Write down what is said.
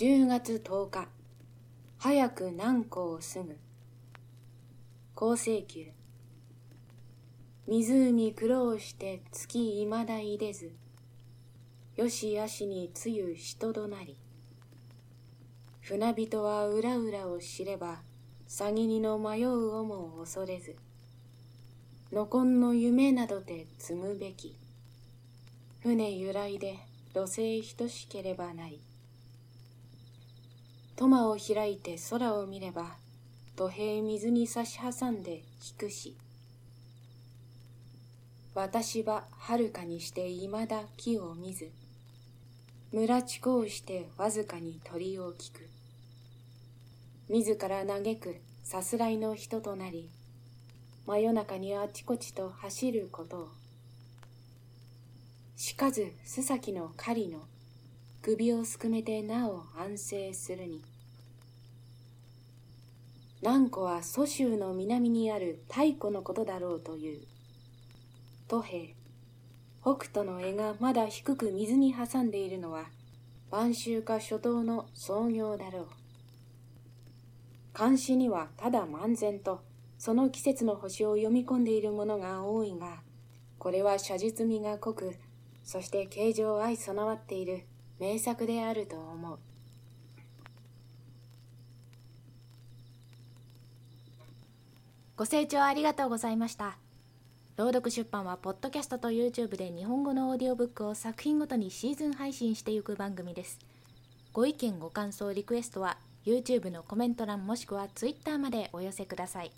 10月10日。早く南湖をすぐ厚請求。湖苦労して月いまだ入れず。よしあしにつゆ人となり。船人は裏裏を知れば詐欺にの迷うをも恐れず。のこんの夢などで積むべき。船由来で土星等しければなりトマを開いて空を見れば土平水に差し挟んで引くし。私は遥かにしていまだ木を見ず村地こうしてわずかに鳥を聞く。自ら嘆くさすらいの人となり真夜中にあちこちと走ることを。しかず須崎の狩りの首をすくめてなお安静するに。南湖は蘇州の南にある太古のことだろうという。都平北斗の絵がまだ低く水に挟んでいるのは晩秋か初冬の創業だろう。監視にはただ漫然とその季節の星を読み込んでいるものが多いがこれは写実味が濃くそして形状相備わっている。名作であると思う。ご清聴ありがとうございました。朗読出版はポッドキャストと YouTube で日本語のオーディオブックを作品ごとにシーズン配信していく番組です。ご意見ご感想リクエストは YouTube のコメント欄もしくは Twitter までお寄せください。